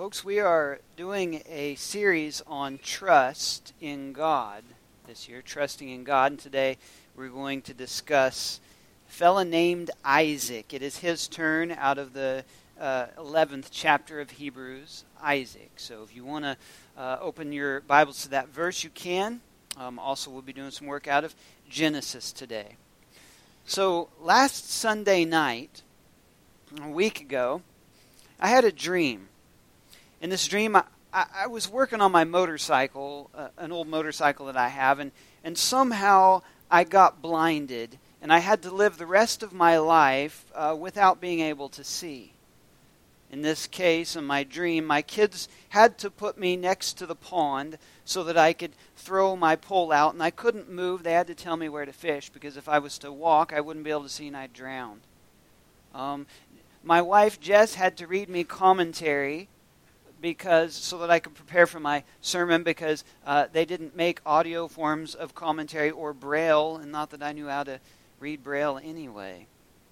Folks, we are doing a series on trust in God this year, trusting in God. And today we're going to discuss a fellow named Isaac. It is his turn out of the uh, 11th chapter of Hebrews, Isaac. So if you want to uh, open your Bibles to that verse, you can. Um, also, we'll be doing some work out of Genesis today. So last Sunday night, a week ago, I had a dream. In this dream, I, I, was working on my motorcycle, uh, an old motorcycle that I have, and, and somehow I got blinded, and I had to live the rest of my life uh, without being able to see. In this case, in my dream, my kids had to put me next to the pond so that I could throw my pole out, and I couldn't move. They had to tell me where to fish because if I was to walk, I wouldn't be able to see and I'd drown. Um, my wife Jess had to read me commentary because so that I could prepare for my sermon because uh, they didn't make audio forms of commentary or braille, and not that I knew how to read braille anyway.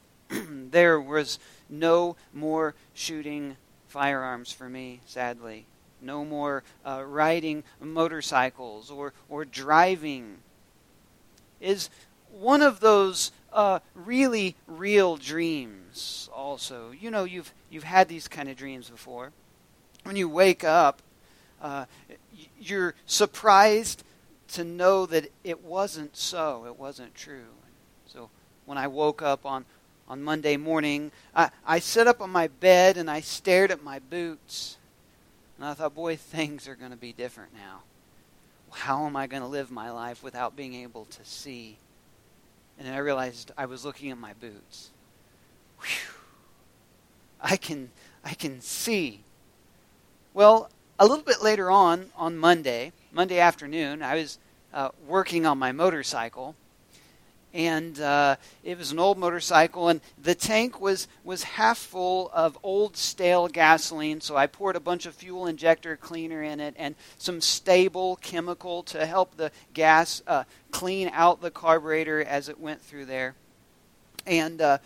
there was no more shooting firearms for me, sadly. No more uh, riding motorcycles or, or driving. Is one of those uh, really real dreams also. You know, you've, you've had these kind of dreams before when you wake up, uh, you're surprised to know that it wasn't so. It wasn't true. So when I woke up on, on Monday morning, I, I sat up on my bed and I stared at my boots. And I thought, boy, things are going to be different now. How am I going to live my life without being able to see? And then I realized I was looking at my boots. Whew. I can I can see well, a little bit later on, on Monday, Monday afternoon, I was uh, working on my motorcycle. And uh, it was an old motorcycle, and the tank was, was half full of old stale gasoline. So I poured a bunch of fuel injector cleaner in it and some stable chemical to help the gas uh, clean out the carburetor as it went through there. And uh,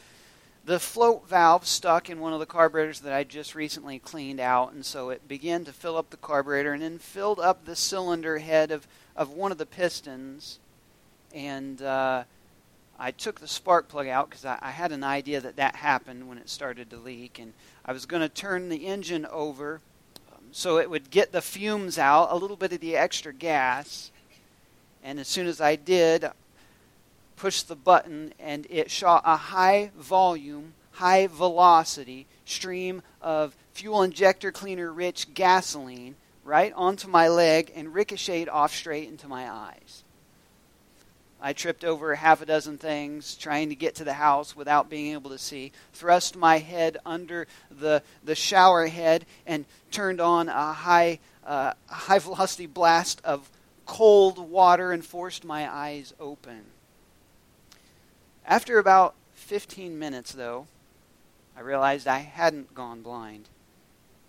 the float valve stuck in one of the carburetors that I just recently cleaned out, and so it began to fill up the carburetor and then filled up the cylinder head of, of one of the pistons. And uh, I took the spark plug out because I, I, had an idea that that happened when it started to leak, and I was going to turn the engine over um, so it would get the fumes out, a little bit of the extra gas. And as soon as I did, pushed the button and it shot a high volume, high velocity stream of fuel injector cleaner rich gasoline right onto my leg and ricocheted off straight into my eyes. I tripped over half a dozen things trying to get to the house without being able to see, thrust my head under the, the shower head, and turned on a high, uh, high velocity blast of cold water and forced my eyes open. After about 15 minutes, though, I realized I hadn't gone blind.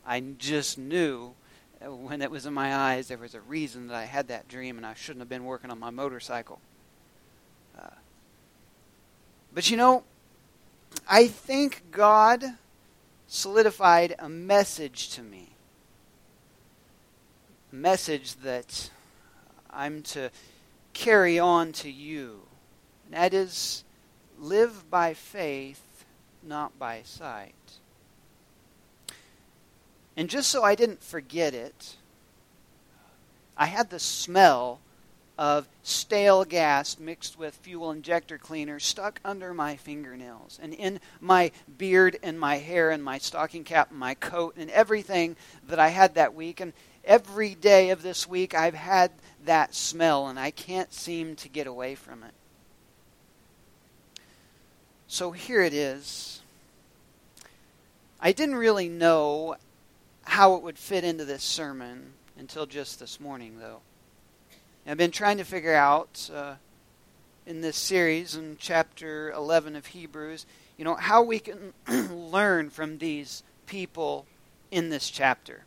I just knew when it was in my eyes there was a reason that I had that dream and I shouldn't have been working on my motorcycle. Uh, but you know, I think God solidified a message to me. A message that I'm to carry on to you. And that is live by faith, not by sight. And just so I didn't forget it, I had the smell of stale gas mixed with fuel injector cleaner stuck under my fingernails and in my beard and my hair and my stocking cap and my coat and everything that I had that week. And every day of this week, I've had that smell and I can't seem to get away from it. So here it is. I didn't really know how it would fit into this sermon until just this morning, though. I've been trying to figure out uh, in this series, in chapter 11 of Hebrews, you know, how we can learn from these people in this chapter.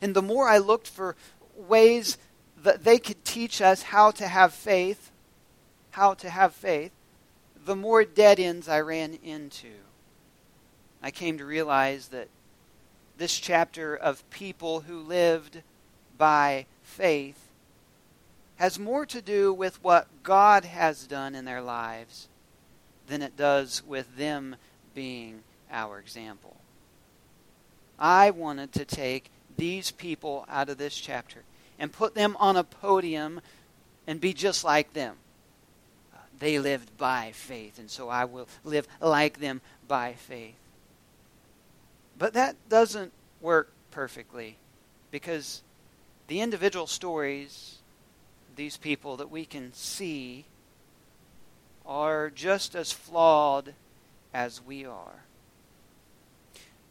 And the more I looked for ways that they could teach us how to have faith, how to have faith, the more dead ends I ran into. I came to realize that this chapter of people who lived by faith has more to do with what God has done in their lives than it does with them being our example. I wanted to take these people out of this chapter and put them on a podium and be just like them. They lived by faith, and so I will live like them by faith. But that doesn't work perfectly because the individual stories, these people that we can see, are just as flawed as we are.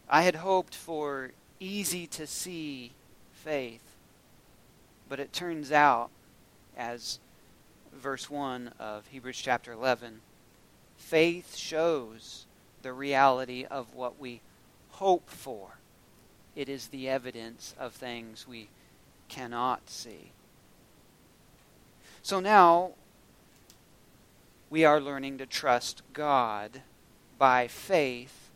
I had hoped for easy to see faith, but it turns out, as verse 1 of Hebrews chapter 11, faith shows the reality of what we hope for. It is the evidence of things we cannot see. So now we are learning to trust God by faith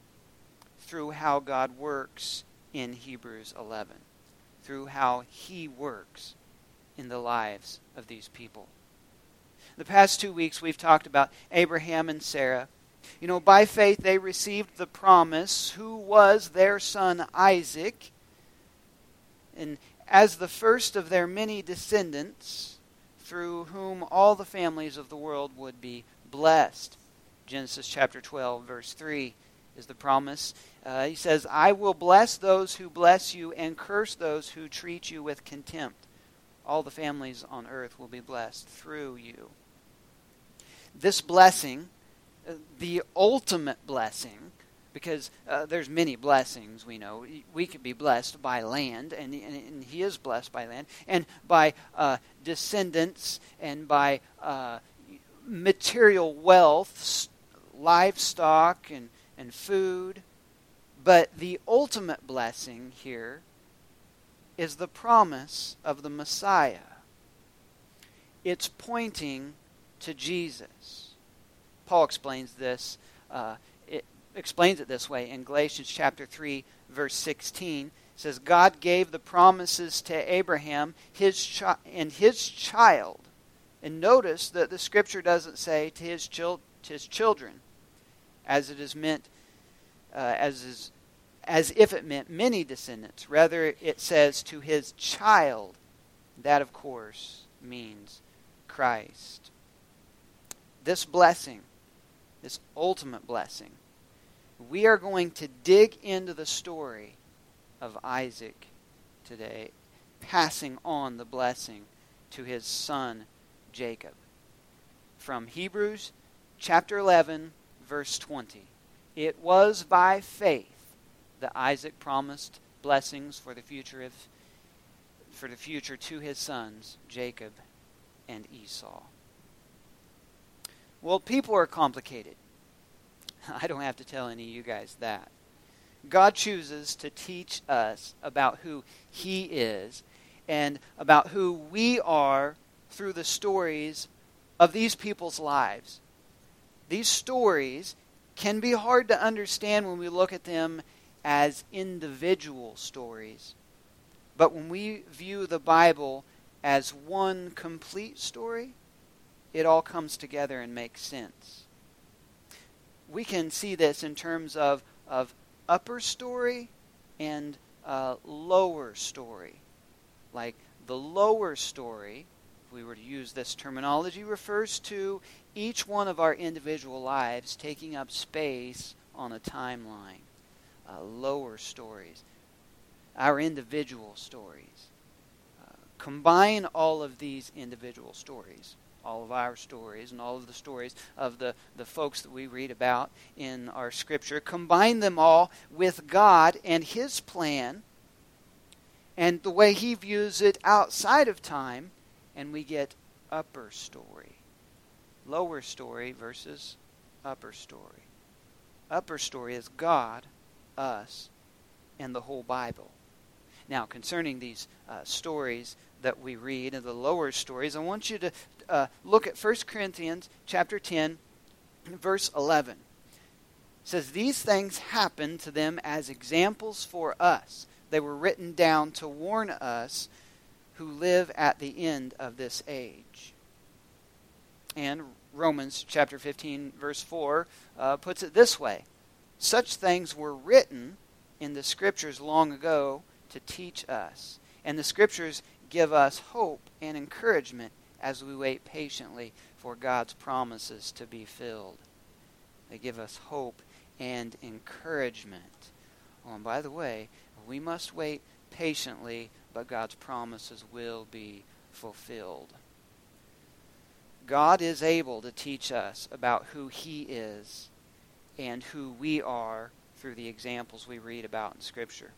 through how God works in Hebrews 11, through how He works in the lives of these people. The past two weeks we've talked about Abraham and Sarah. You know, by faith they received the promise, who was their son Isaac. And as the first of their many descendants, through whom all the families of the world would be blessed. Genesis chapter 12, verse 3 is the promise. Uh, he says, I will bless those who bless you and curse those who treat you with contempt. All the families on earth will be blessed through you. This blessing, uh, the ultimate blessing, because uh, there's many blessings we know. We could be blessed by land and, and, and he is blessed by land and by uh, descendants and by uh, material wealth livestock and, and food. But the ultimate blessing here is the promise of the messiah. It's pointing to jesus. Paul explains this uh, explains it this way in Galatians chapter 3 verse 16 says God gave the promises to Abraham his chi- and his child. And notice that the scripture doesn't say to his, chil- to his children as it is meant uh, as is as if it meant many descendants. Rather it says to his child. That of course means Christ this blessing this ultimate blessing we are going to dig into the story of Isaac today, passing on the blessing to his son Jacob. From Hebrews chapter 11, verse 20. It was by faith that Isaac promised blessings for the future of for the future to his sons Jacob and Esau. Well, people are complicated. I don't have to tell any of you guys that. God chooses to teach us about who He is and about who we are through the stories of these people's lives. These stories can be hard to understand when we look at them as individual stories. But when we view the Bible as one complete story, it all comes together and makes sense we can see this in terms of, of upper story and uh, lower story. Like the lower story, if we were to use this terminology, refers to each one of our individual lives taking up space on a timeline. Uh, lower stories, our individual stories. Uh, combine all of these individual stories all of our stories and all of the stories of the, the folks that we read about in our scripture, combine them all with God and His plan and the way He views it outside of time, and we get upper story. Lower story versus upper story. Upper story is God, us, and the whole Bible. Now, concerning these uh, stories that we read and the lower stories, I want you to uh, look at 1 Corinthians chapter 10, verse 11. says these things happened to them as examples for us. They were written down to warn us who live at the end of this age. And Romans chapter 15, verse 4, uh, puts it this way Such things were written in the scriptures long ago to teach us. And the scriptures give us hope and encouragement as we wait patiently for God's promises to be filled. They give us hope and encouragement. Oh, and by the way, we must wait patiently, but God's promises will be fulfilled. God is able to teach us about who He is and who we are through the examples we read about in Scripture.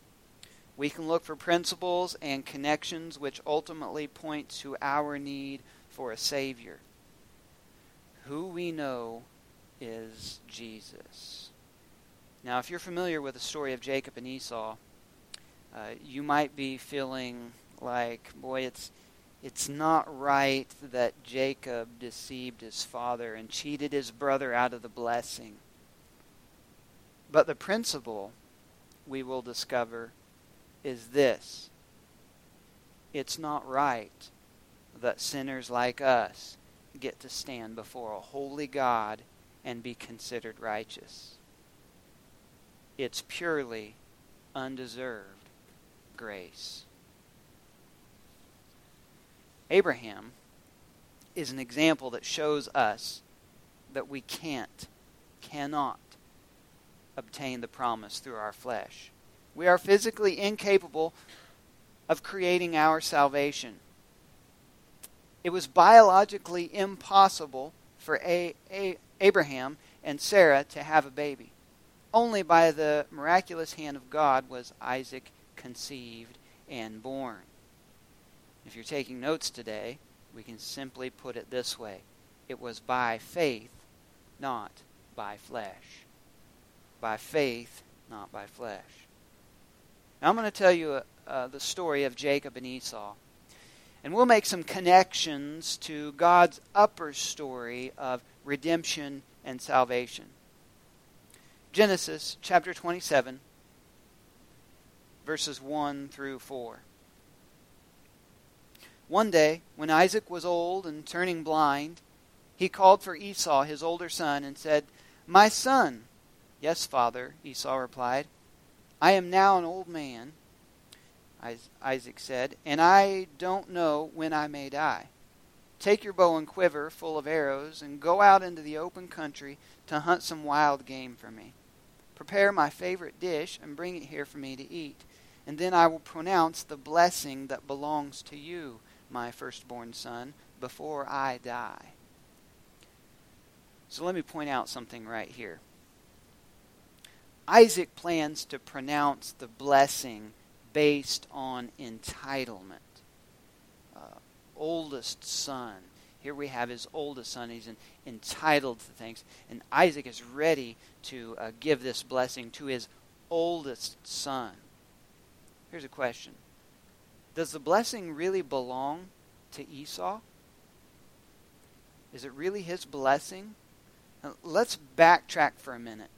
We can look for principles and connections which ultimately point to our need for a Savior. Who we know is Jesus. Now, if you're familiar with the story of Jacob and Esau, uh, you might be feeling like, boy, it's it's not right that Jacob deceived his father and cheated his brother out of the blessing. But the principle we will discover is this it's not right that sinners like us get to stand before a holy God and be considered righteous. It's purely undeserved grace. Abraham is an example that shows us that we can't, cannot obtain the promise through our flesh. We are physically incapable of creating our salvation. It was biologically impossible for a- a- Abraham and Sarah to have a baby. Only by the miraculous hand of God was Isaac conceived and born. If you're taking notes today, we can simply put it this way it was by faith, not by flesh. By faith, not by flesh. Now, I'm going to tell you uh, the story of Jacob and Esau. And we'll make some connections to God's upper story of redemption and salvation. Genesis chapter 27, verses 1 through 4. One day, when Isaac was old and turning blind, he called for Esau, his older son, and said, My son. Yes, father, Esau replied. I am now an old man, Isaac said, and I don't know when I may die. Take your bow and quiver full of arrows and go out into the open country to hunt some wild game for me. Prepare my favorite dish and bring it here for me to eat, and then I will pronounce the blessing that belongs to you my firstborn son, before I die. So let me point out something right here. Isaac plans to pronounce the blessing based on entitlement. Uh, oldest son. Here we have his oldest son. He's entitled to things. And Isaac is ready to uh, give this blessing to his oldest son. Here's a question does the blessing really belong to Esau? Is it really his blessing? Now, let's backtrack for a minute.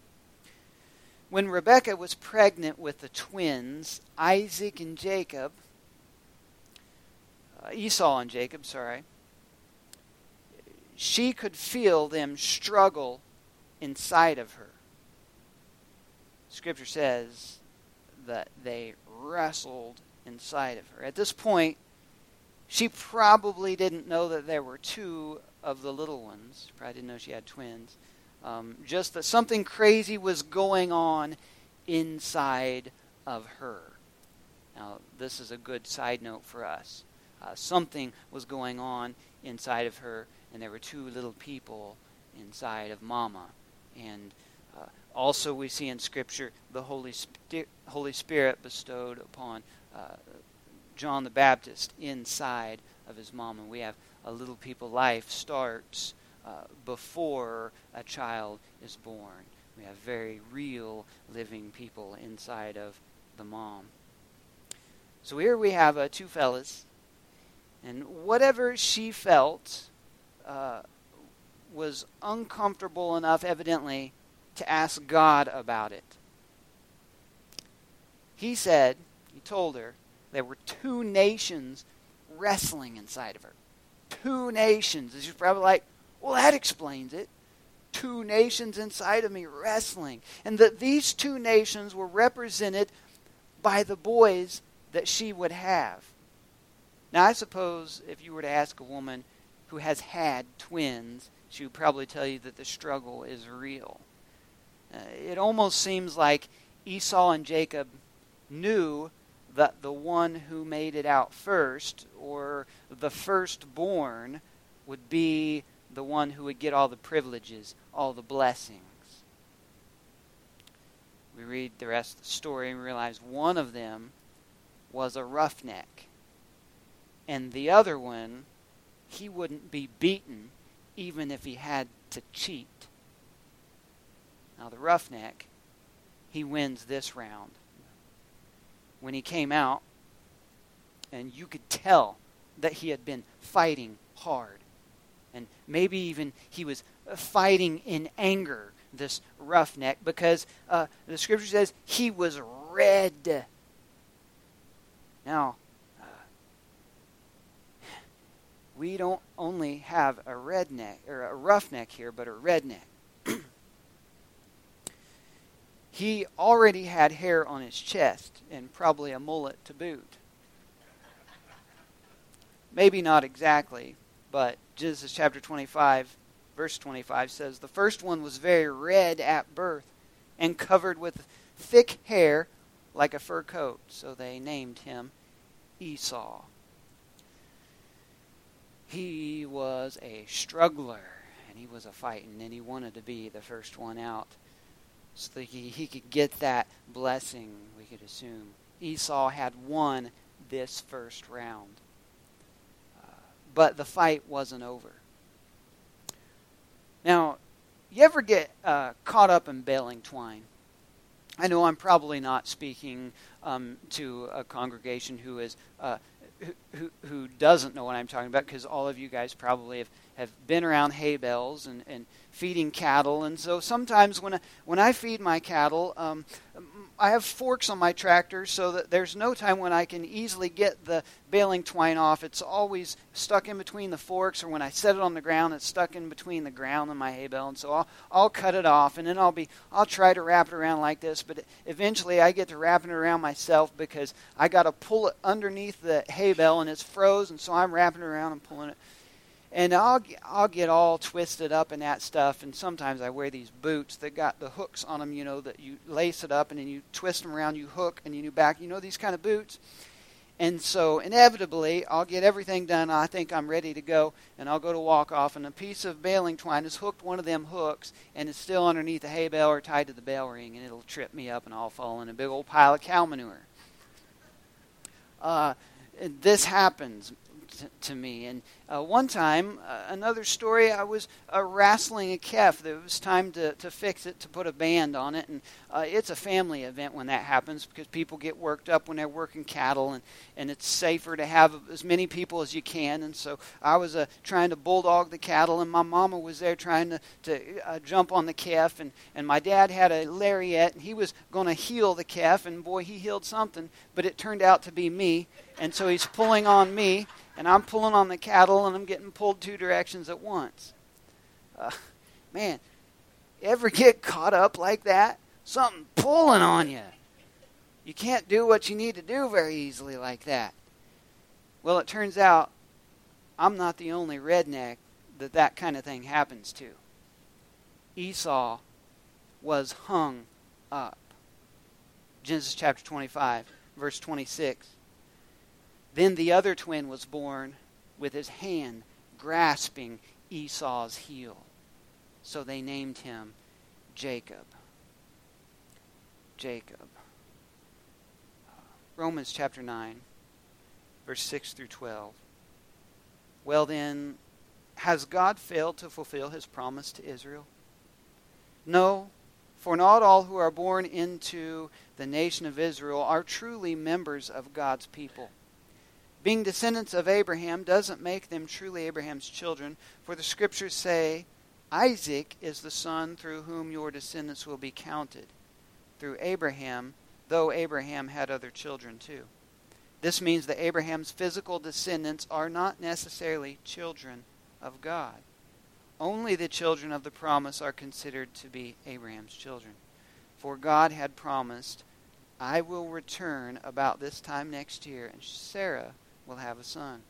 When Rebekah was pregnant with the twins, Isaac and Jacob, uh, Esau and Jacob, sorry, she could feel them struggle inside of her. Scripture says that they wrestled inside of her. At this point, she probably didn't know that there were two of the little ones. Probably didn't know she had twins. Um, just that something crazy was going on inside of her. Now, this is a good side note for us. Uh, something was going on inside of her, and there were two little people inside of Mama. And uh, also, we see in Scripture the Holy, Sp- Holy Spirit bestowed upon uh, John the Baptist inside of his mom. And we have a little people life starts uh, before a child is born. We have very real living people inside of the mom. So here we have uh, two fellas, and whatever she felt uh, was uncomfortable enough, evidently, to ask God about it. He said, he told her, there were two nations wrestling inside of her. Two nations. She's probably like, well, that explains it. Two nations inside of me wrestling. And that these two nations were represented by the boys that she would have. Now, I suppose if you were to ask a woman who has had twins, she would probably tell you that the struggle is real. Uh, it almost seems like Esau and Jacob knew that the one who made it out first, or the firstborn, would be the one who would get all the privileges, all the blessings. We read the rest of the story and realize one of them was a roughneck. And the other one, he wouldn't be beaten even if he had to cheat. Now, the roughneck, he wins this round when he came out, and you could tell that he had been fighting hard. And maybe even he was fighting in anger, this roughneck, because uh, the scripture says he was red. Now, uh, we don't only have a redneck or a roughneck here, but a redneck. He already had hair on his chest and probably a mullet to boot. Maybe not exactly, but Genesis chapter 25, verse 25 says The first one was very red at birth and covered with thick hair like a fur coat. So they named him Esau. He was a struggler and he was a fighting and he wanted to be the first one out so that he, he could get that blessing, we could assume. Esau had won this first round. But the fight wasn't over. Now, you ever get uh, caught up in baling twine? I know I'm probably not speaking um, to a congregation who is uh, who, who doesn't know what I'm talking about because all of you guys probably have, have been around hay bales and, and feeding cattle. And so sometimes when I, when I feed my cattle, um, I have forks on my tractor so that there's no time when I can easily get the baling twine off. It's always stuck in between the forks, or when I set it on the ground, it's stuck in between the ground and my hay bale. And so I'll, I'll cut it off, and then I'll be I'll try to wrap it around like this. But eventually, I get to wrapping it around myself because I got to pull it underneath the hay bale, and it's froze, and so I'm wrapping it around and pulling it and I'll I'll get all twisted up in that stuff. And sometimes I wear these boots that got the hooks on them, you know, that you lace it up and then you twist them around, you hook, and you back. You know these kind of boots. And so inevitably, I'll get everything done. I think I'm ready to go, and I'll go to walk off, and a piece of baling twine has hooked one of them hooks, and it's still underneath the hay bale or tied to the bale ring, and it'll trip me up, and I'll fall in a big old pile of cow manure. Uh, this happens to me. And uh, one time, uh, another story, I was uh, wrestling a calf. There was time to, to fix it, to put a band on it. And uh, it's a family event when that happens because people get worked up when they're working cattle, and, and it's safer to have as many people as you can. And so I was uh, trying to bulldog the cattle, and my mama was there trying to, to uh, jump on the calf. And, and my dad had a lariat, and he was going to heel the calf. And boy, he heeled something, but it turned out to be me. And so he's pulling on me and I'm pulling on the cattle and I'm getting pulled two directions at once. Uh, man, ever get caught up like that? Something pulling on you. You can't do what you need to do very easily like that. Well, it turns out I'm not the only redneck that that kind of thing happens to. Esau was hung up. Genesis chapter 25, verse 26. Then the other twin was born with his hand grasping Esau's heel. So they named him Jacob. Jacob. Romans chapter 9, verse 6 through 12. Well, then, has God failed to fulfill his promise to Israel? No, for not all who are born into the nation of Israel are truly members of God's people. Being descendants of Abraham doesn't make them truly Abraham's children, for the scriptures say, Isaac is the son through whom your descendants will be counted. Through Abraham, though Abraham had other children too. This means that Abraham's physical descendants are not necessarily children of God. Only the children of the promise are considered to be Abraham's children. For God had promised, I will return about this time next year, and Sarah will have a son.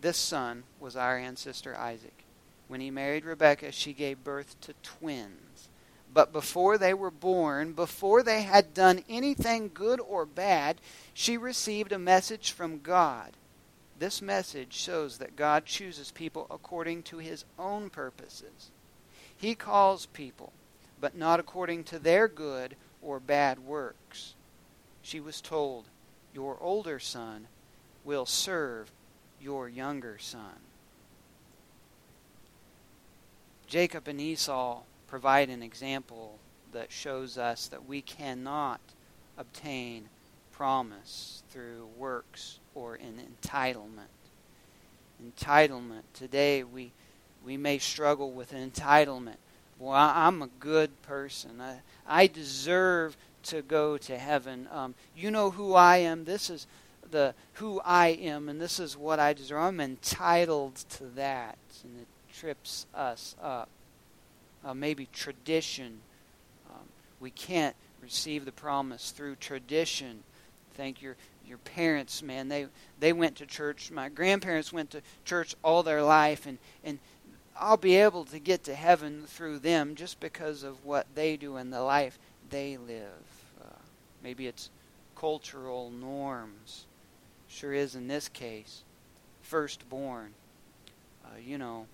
This son was our ancestor Isaac. When he married Rebekah, she gave birth to twins. But before they were born, before they had done anything good or bad, she received a message from God. This message shows that God chooses people according to his own purposes. He calls people, but not according to their good or bad works. She was told, Your older son will serve your younger son. Jacob and Esau provide an example that shows us that we cannot obtain promise through works or an entitlement. Entitlement. Today we we may struggle with entitlement. Well, I'm a good person. I, I deserve to go to heaven. Um, you know who I am. This is the who I am, and this is what I deserve. I'm entitled to that, and it trips us up uh, maybe tradition. Um, we can't receive the promise through tradition. Thank your your parents, man. They they went to church. My grandparents went to church all their life, and and I'll be able to get to heaven through them just because of what they do in the life they live. Uh, maybe it's cultural norms. Sure is in this case. Firstborn. Uh, you know,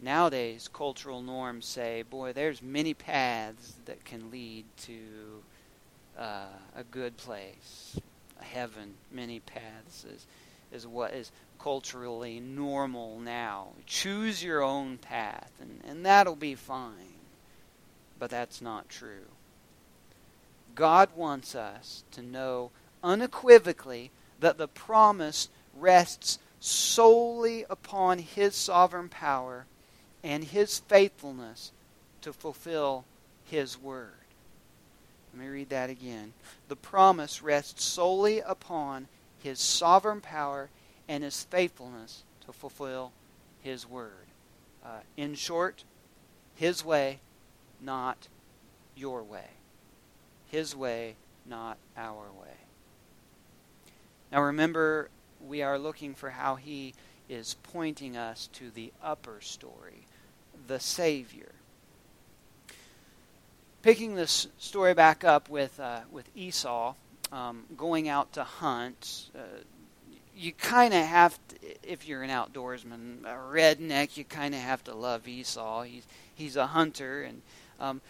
nowadays cultural norms say, boy, there's many paths that can lead to uh, a good place, a heaven. Many paths is is what is culturally normal now. Choose your own path, and, and that'll be fine. But that's not true. God wants us to know unequivocally that the promise rests solely upon His sovereign power and his faithfulness to fulfill his word. Let me read that again. The promise rests solely upon his sovereign power and his faithfulness to fulfill his word. Uh, in short, his way, not your way. His way, not our way. Now remember, we are looking for how he is pointing us to the upper story the Savior. Picking this story back up with, uh, with Esau um, going out to hunt, uh, you kind of have to, if you're an outdoorsman, a redneck, you kind of have to love Esau. He's, he's a hunter, and um,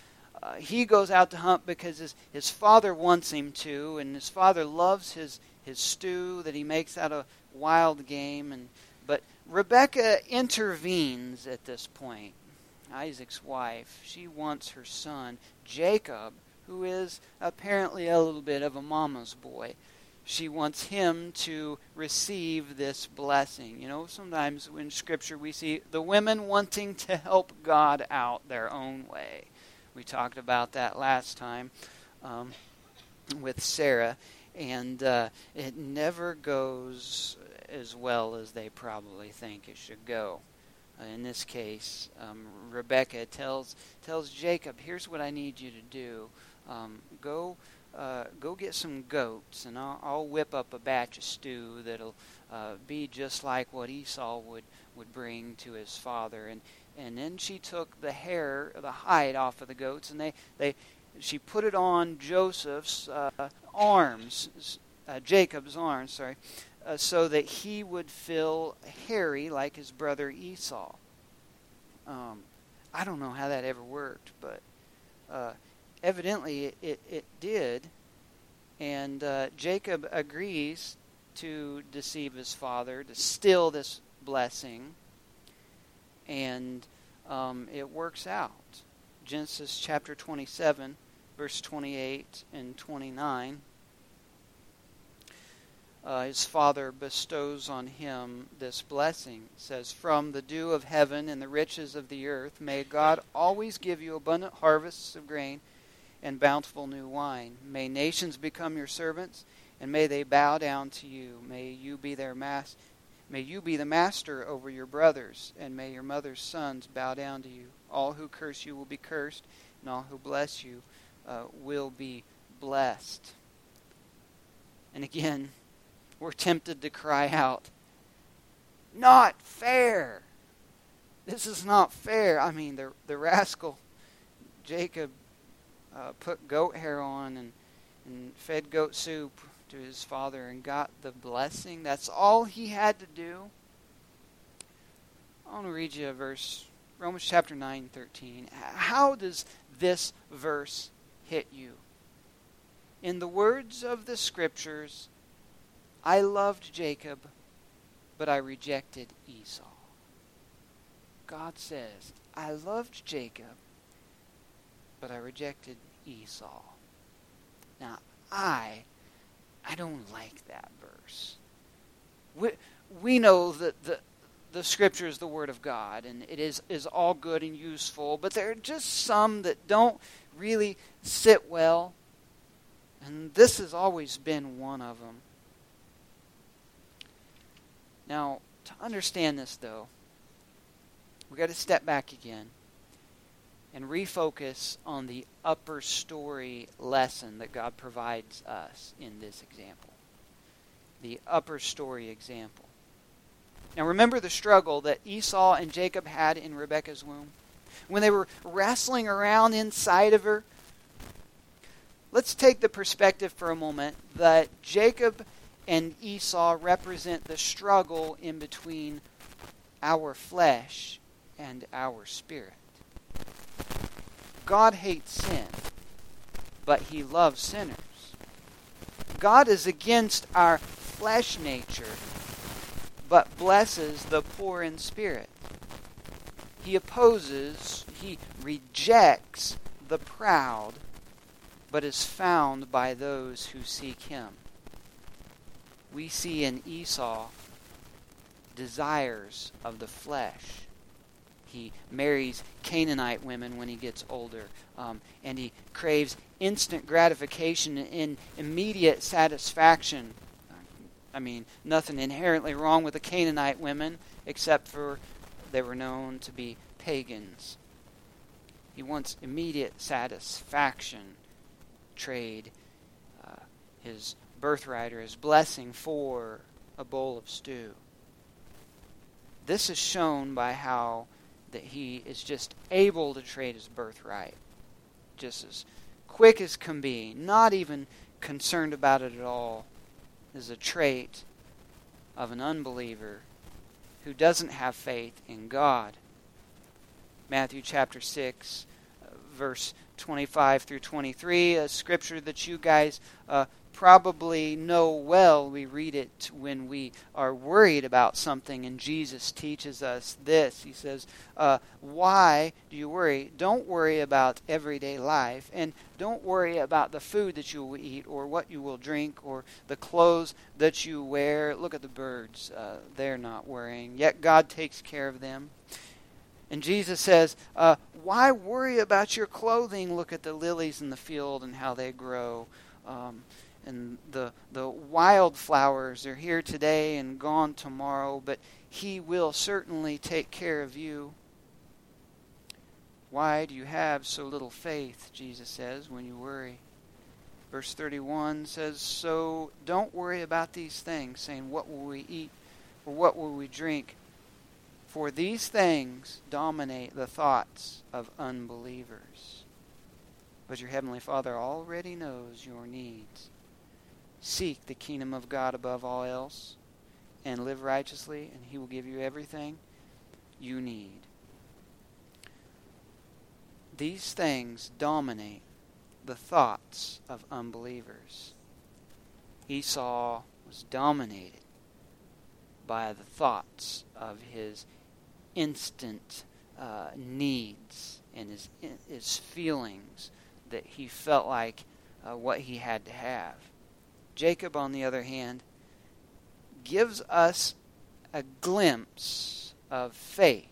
uh, he goes out to hunt because his, his father wants him to, and his father loves his, his stew that he makes out of wild game. And But Rebecca intervenes at this point. Isaac's wife, she wants her son, Jacob, who is apparently a little bit of a mama's boy. She wants him to receive this blessing. You know, sometimes in Scripture we see the women wanting to help God out their own way. We talked about that last time um, with Sarah, and uh, it never goes as well as they probably think it should go. Uh, in this case, um, Rebecca tells tells Jacob, "Here's what I need you to do. Um, go." Uh, go get some goats, and I'll, I'll, whip up a batch of stew that'll uh, be just like what Esau would, would bring to his father. And and then she took the hair, the hide off of the goats, and they, they she put it on Joseph's uh, arms, uh, Jacob's arms, sorry, uh, so that he would feel hairy like his brother Esau. Um, I don't know how that ever worked, but uh, evidently it, it, did. And uh, Jacob agrees to deceive his father, to steal this blessing, and um, it works out. Genesis chapter 27, verse 28 and 29. uh, his father bestows on him this blessing. It says, From the dew of heaven and the riches of the earth, may God always give you abundant harvests of grain and bountiful new wine. May nations become your servants, and may they bow down to you. May you be their master. May you be the master over your brothers, and may your mother's sons bow down to you. All who curse you will be cursed, and all who bless you uh, will be blessed. And again, we're tempted to cry out, Not fair! This is not fair. I mean, the, the rascal, Jacob, uh, put goat hair on and, and fed goat soup to his father and got the blessing. That's all he had to do. I want to read you a verse, Romans chapter 9, 13. How does this verse hit you? In the words of the scriptures, I loved Jacob, but I rejected Esau. God says, I loved Jacob, but I rejected Esau. Now, I I don't like that verse. We, we know that the the scripture is the word of God and it is is all good and useful, but there are just some that don't really sit well. And this has always been one of them. Now, to understand this, though, we've got to step back again and refocus on the upper story lesson that God provides us in this example. The upper story example. Now, remember the struggle that Esau and Jacob had in Rebekah's womb? When they were wrestling around inside of her? Let's take the perspective for a moment that Jacob and Esau represent the struggle in between our flesh and our spirit. God hates sin, but he loves sinners. God is against our flesh nature, but blesses the poor in spirit. He opposes, he rejects the proud, but is found by those who seek him we see in Esau desires of the flesh. He marries Canaanite women when he gets older, um, and he craves instant gratification and immediate satisfaction. I mean, nothing inherently wrong with the Canaanite women, except for they were known to be pagans. He wants immediate satisfaction, trade uh, his birthright or his blessing for a bowl of stew. This is shown by how that he is just able to trade his birthright just as quick as can be, not even concerned about it at all, is a trait of an unbeliever who doesn't have faith in God. Matthew chapter 6, uh, verse 25 through 23, a scripture that you guys uh, probably know well. We read it when we are worried about something, and Jesus teaches us this. He says, uh, Why do you worry? Don't worry about everyday life, and don't worry about the food that you will eat, or what you will drink, or the clothes that you wear. Look at the birds. Uh, they're not worrying, yet God takes care of them. And Jesus says, uh, Why worry about your clothing? Look at the lilies in the field and how they grow. Um, and the the wildflowers are here today and gone tomorrow, but he will certainly take care of you. Why do you have so little faith, Jesus says, when you worry? Verse 31 says, So don't worry about these things, saying, What will we eat? Or what will we drink? For these things dominate the thoughts of unbelievers. But your Heavenly Father already knows your needs. Seek the kingdom of God above all else and live righteously, and He will give you everything you need. These things dominate the thoughts of unbelievers. Esau was dominated by the thoughts of his instant uh, needs and his, his feelings that he felt like uh, what he had to have. Jacob, on the other hand, gives us a glimpse of faith,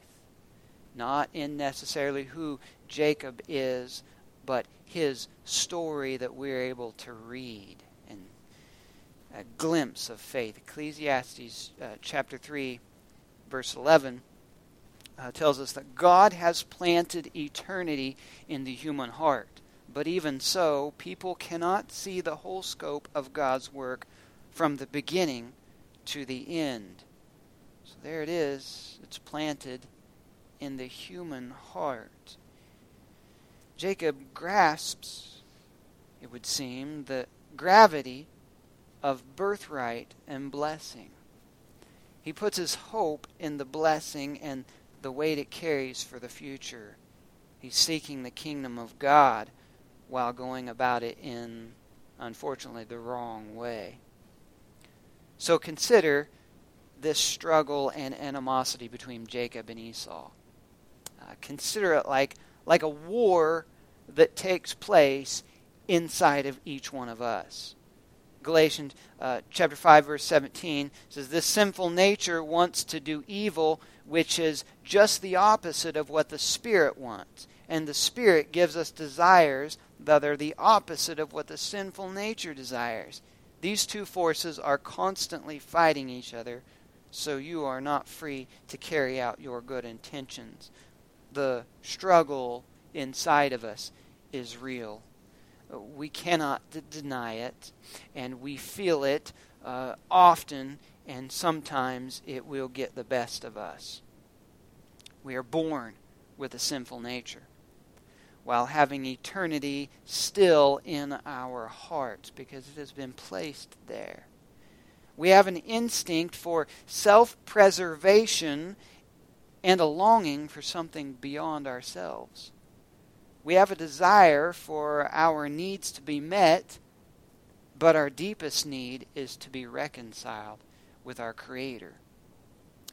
not in necessarily who Jacob is, but his story that we're able to read and a glimpse of faith. Ecclesiastes uh, chapter 3, verse 11 uh, tells us that God has planted eternity in the human heart. But even so, people cannot see the whole scope of God's work from the beginning to the end. So there it is. It's planted in the human heart. Jacob grasps, it would seem, the gravity of birthright and blessing. He puts his hope in the blessing and the weight it carries for the future. He's seeking the kingdom of God while going about it in, unfortunately, the wrong way. So consider this struggle and animosity between Jacob and Esau. Uh, consider it like, like a war that takes place inside of each one of us. Galatians uh, chapter 5 verse 17 says this sinful nature wants to do evil which is just the opposite of what the spirit wants. And the spirit gives us desires that are the opposite of what the sinful nature desires. These two forces are constantly fighting each other so you are not free to carry out your good intentions. The struggle inside of us is real we cannot d- deny it, and we feel it uh, often, and sometimes it will get the best of us. We are born with a sinful nature while having eternity still in our hearts because it has been placed there. We have an instinct for self preservation and a longing for something beyond ourselves. We have a desire for our needs to be met, but our deepest need is to be reconciled with our Creator.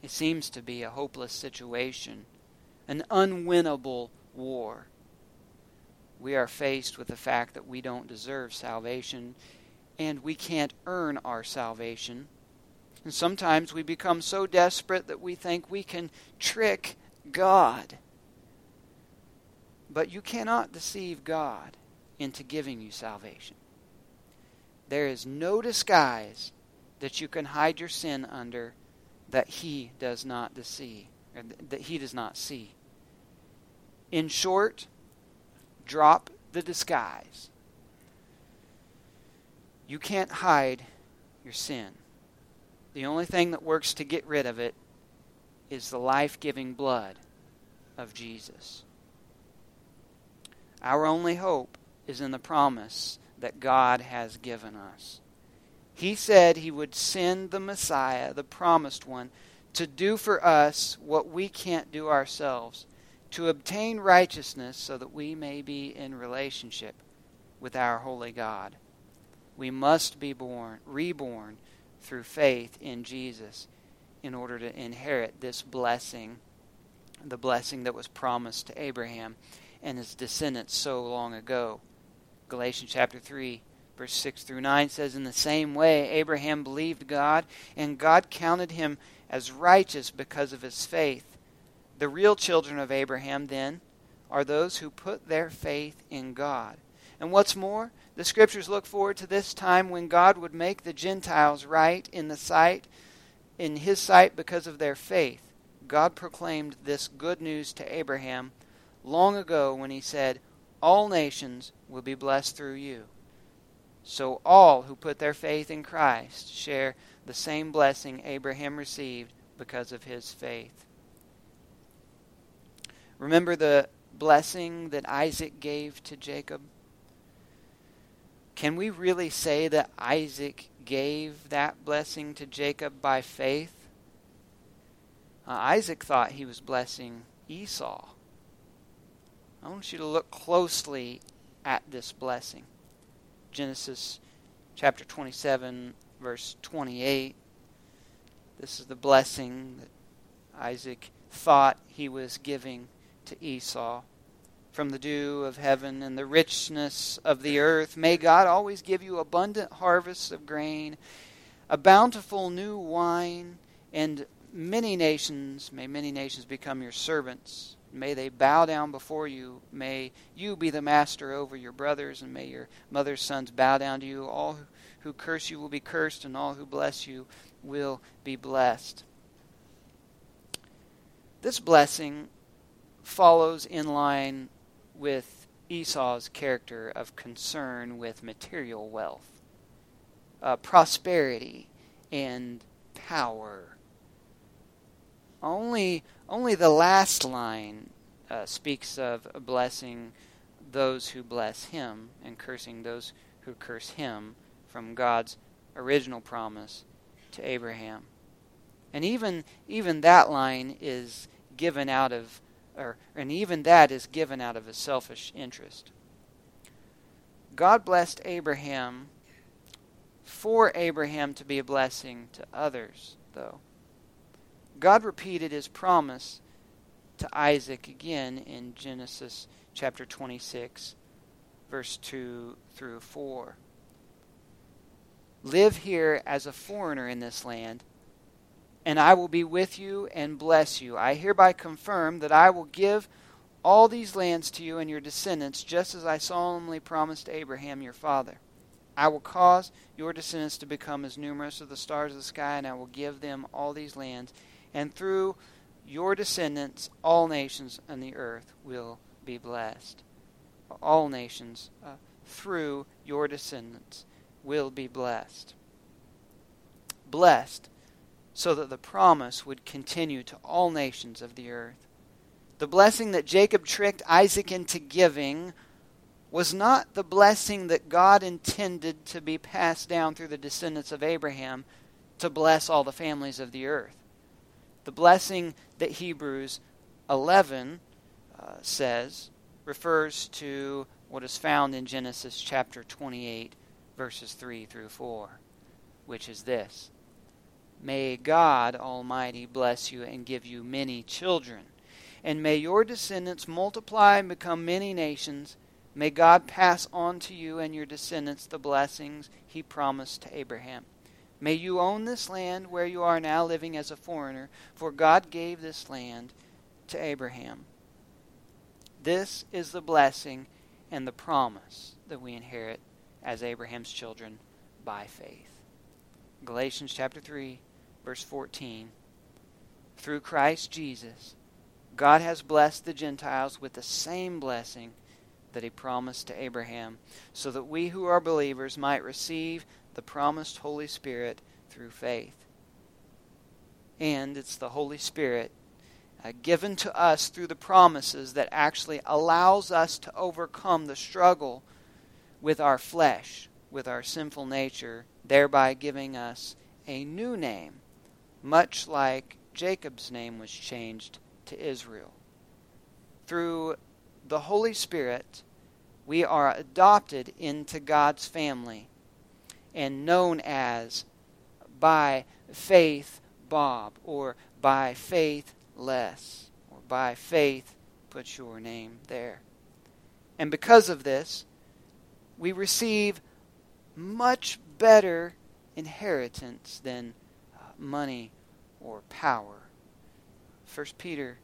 It seems to be a hopeless situation, an unwinnable war. We are faced with the fact that we don't deserve salvation and we can't earn our salvation. And sometimes we become so desperate that we think we can trick God. But you cannot deceive God into giving you salvation. There is no disguise that you can hide your sin under that he does not deceive, that he does not see. In short, drop the disguise. You can't hide your sin. The only thing that works to get rid of it is the life giving blood of Jesus. Our only hope is in the promise that God has given us. He said he would send the Messiah, the promised one, to do for us what we can't do ourselves, to obtain righteousness so that we may be in relationship with our holy God. We must be born, reborn through faith in Jesus in order to inherit this blessing, the blessing that was promised to Abraham and his descendants so long ago. Galatians chapter 3, verse 6 through 9 says, In the same way, Abraham believed God, and God counted him as righteous because of his faith. The real children of Abraham, then, are those who put their faith in God. And what's more, the scriptures look forward to this time when God would make the Gentiles right in the sight in his sight because of their faith. God proclaimed this good news to Abraham long ago when he said, All nations will be blessed through you. So all who put their faith in Christ share the same blessing Abraham received because of his faith. Remember the blessing that Isaac gave to Jacob? Can we really say that Isaac gave that blessing to Jacob by faith? Uh, Isaac thought he was blessing Esau. I want you to look closely at this blessing. Genesis chapter 27, verse 28. This is the blessing that Isaac thought he was giving to Esau. From the dew of heaven and the richness of the earth, may God always give you abundant harvests of grain, a bountiful new wine, and many nations, may many nations become your servants. May they bow down before you. May you be the master over your brothers, and may your mother's sons bow down to you. All who curse you will be cursed, and all who bless you will be blessed. This blessing follows in line with Esau's character of concern with material wealth, uh, prosperity, and power. Only, only the last line uh, speaks of blessing those who bless him and cursing those who curse him from God's original promise to Abraham. And even even that line is given out of or and even that is given out of a selfish interest. God blessed Abraham for Abraham to be a blessing to others, though. God repeated his promise to Isaac again in Genesis chapter 26, verse 2 through 4. Live here as a foreigner in this land, and I will be with you and bless you. I hereby confirm that I will give all these lands to you and your descendants, just as I solemnly promised Abraham your father. I will cause your descendants to become as numerous as the stars of the sky, and I will give them all these lands, and through your descendants all nations on the earth will be blessed. All nations uh, through your descendants will be blessed. Blessed so that the promise would continue to all nations of the earth. The blessing that Jacob tricked Isaac into giving was not the blessing that God intended to be passed down through the descendants of Abraham to bless all the families of the earth. The blessing that Hebrews 11 uh, says refers to what is found in Genesis chapter 28, verses 3 through 4, which is this May God Almighty bless you and give you many children, and may your descendants multiply and become many nations. May God pass on to you and your descendants the blessings he promised to Abraham. May you own this land where you are now living as a foreigner, for God gave this land to Abraham. This is the blessing and the promise that we inherit as Abraham's children by faith. Galatians chapter 3, verse 14. Through Christ Jesus, God has blessed the Gentiles with the same blessing that he promised to Abraham, so that we who are believers might receive the promised Holy Spirit through faith. And it's the Holy Spirit uh, given to us through the promises that actually allows us to overcome the struggle with our flesh, with our sinful nature, thereby giving us a new name, much like Jacob's name was changed to Israel. Through the Holy Spirit, we are adopted into God's family and known as by faith Bob or by faith Les or by faith put your name there. And because of this, we receive much better inheritance than uh, money or power. 1 Peter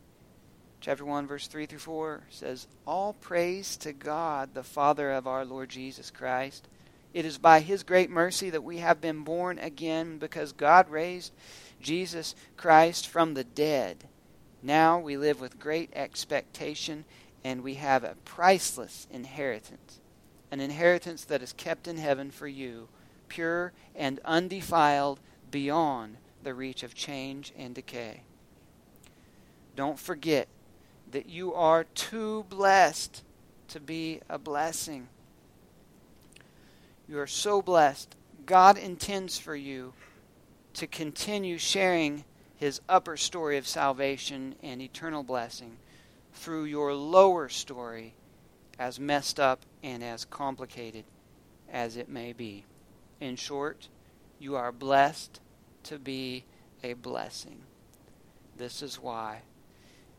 chapter 1 verse 3 through 4 says all praise to God the Father of our Lord Jesus Christ it is by his great mercy that we have been born again because God raised Jesus Christ from the dead now we live with great expectation and we have a priceless inheritance an inheritance that is kept in heaven for you, pure and undefiled beyond the reach of change and decay. Don't forget that you are too blessed to be a blessing. You are so blessed. God intends for you to continue sharing his upper story of salvation and eternal blessing through your lower story as messed up and as complicated as it may be. In short, you are blessed to be a blessing. This is why.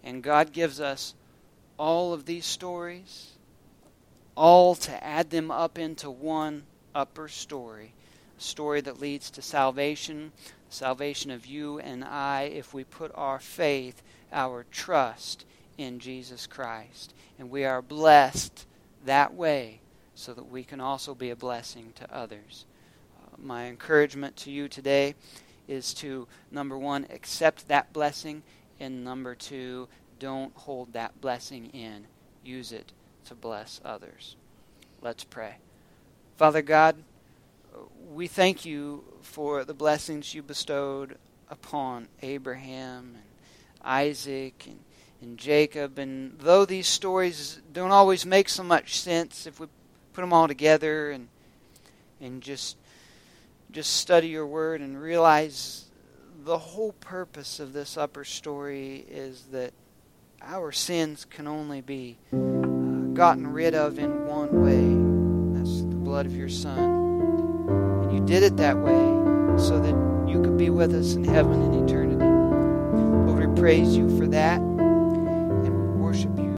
And God gives us all of these stories, all to add them up into one upper story story that leads to salvation, salvation of you and I, if we put our faith, our trust in Jesus Christ. And we are blessed that way so that we can also be a blessing to others. Uh, my encouragement to you today is to, number one, accept that blessing, and number two, don't hold that blessing in. Use it to bless others. Let's pray. Father God, we thank you for the blessings you bestowed upon Abraham and Isaac and, and Jacob. And though these stories don't always make so much sense, if we put them all together and and just just study your word and realize the whole purpose of this upper story is that our sins can only be uh, gotten rid of in one way. Blood of your son. And you did it that way so that you could be with us in heaven in eternity. Lord, we praise you for that.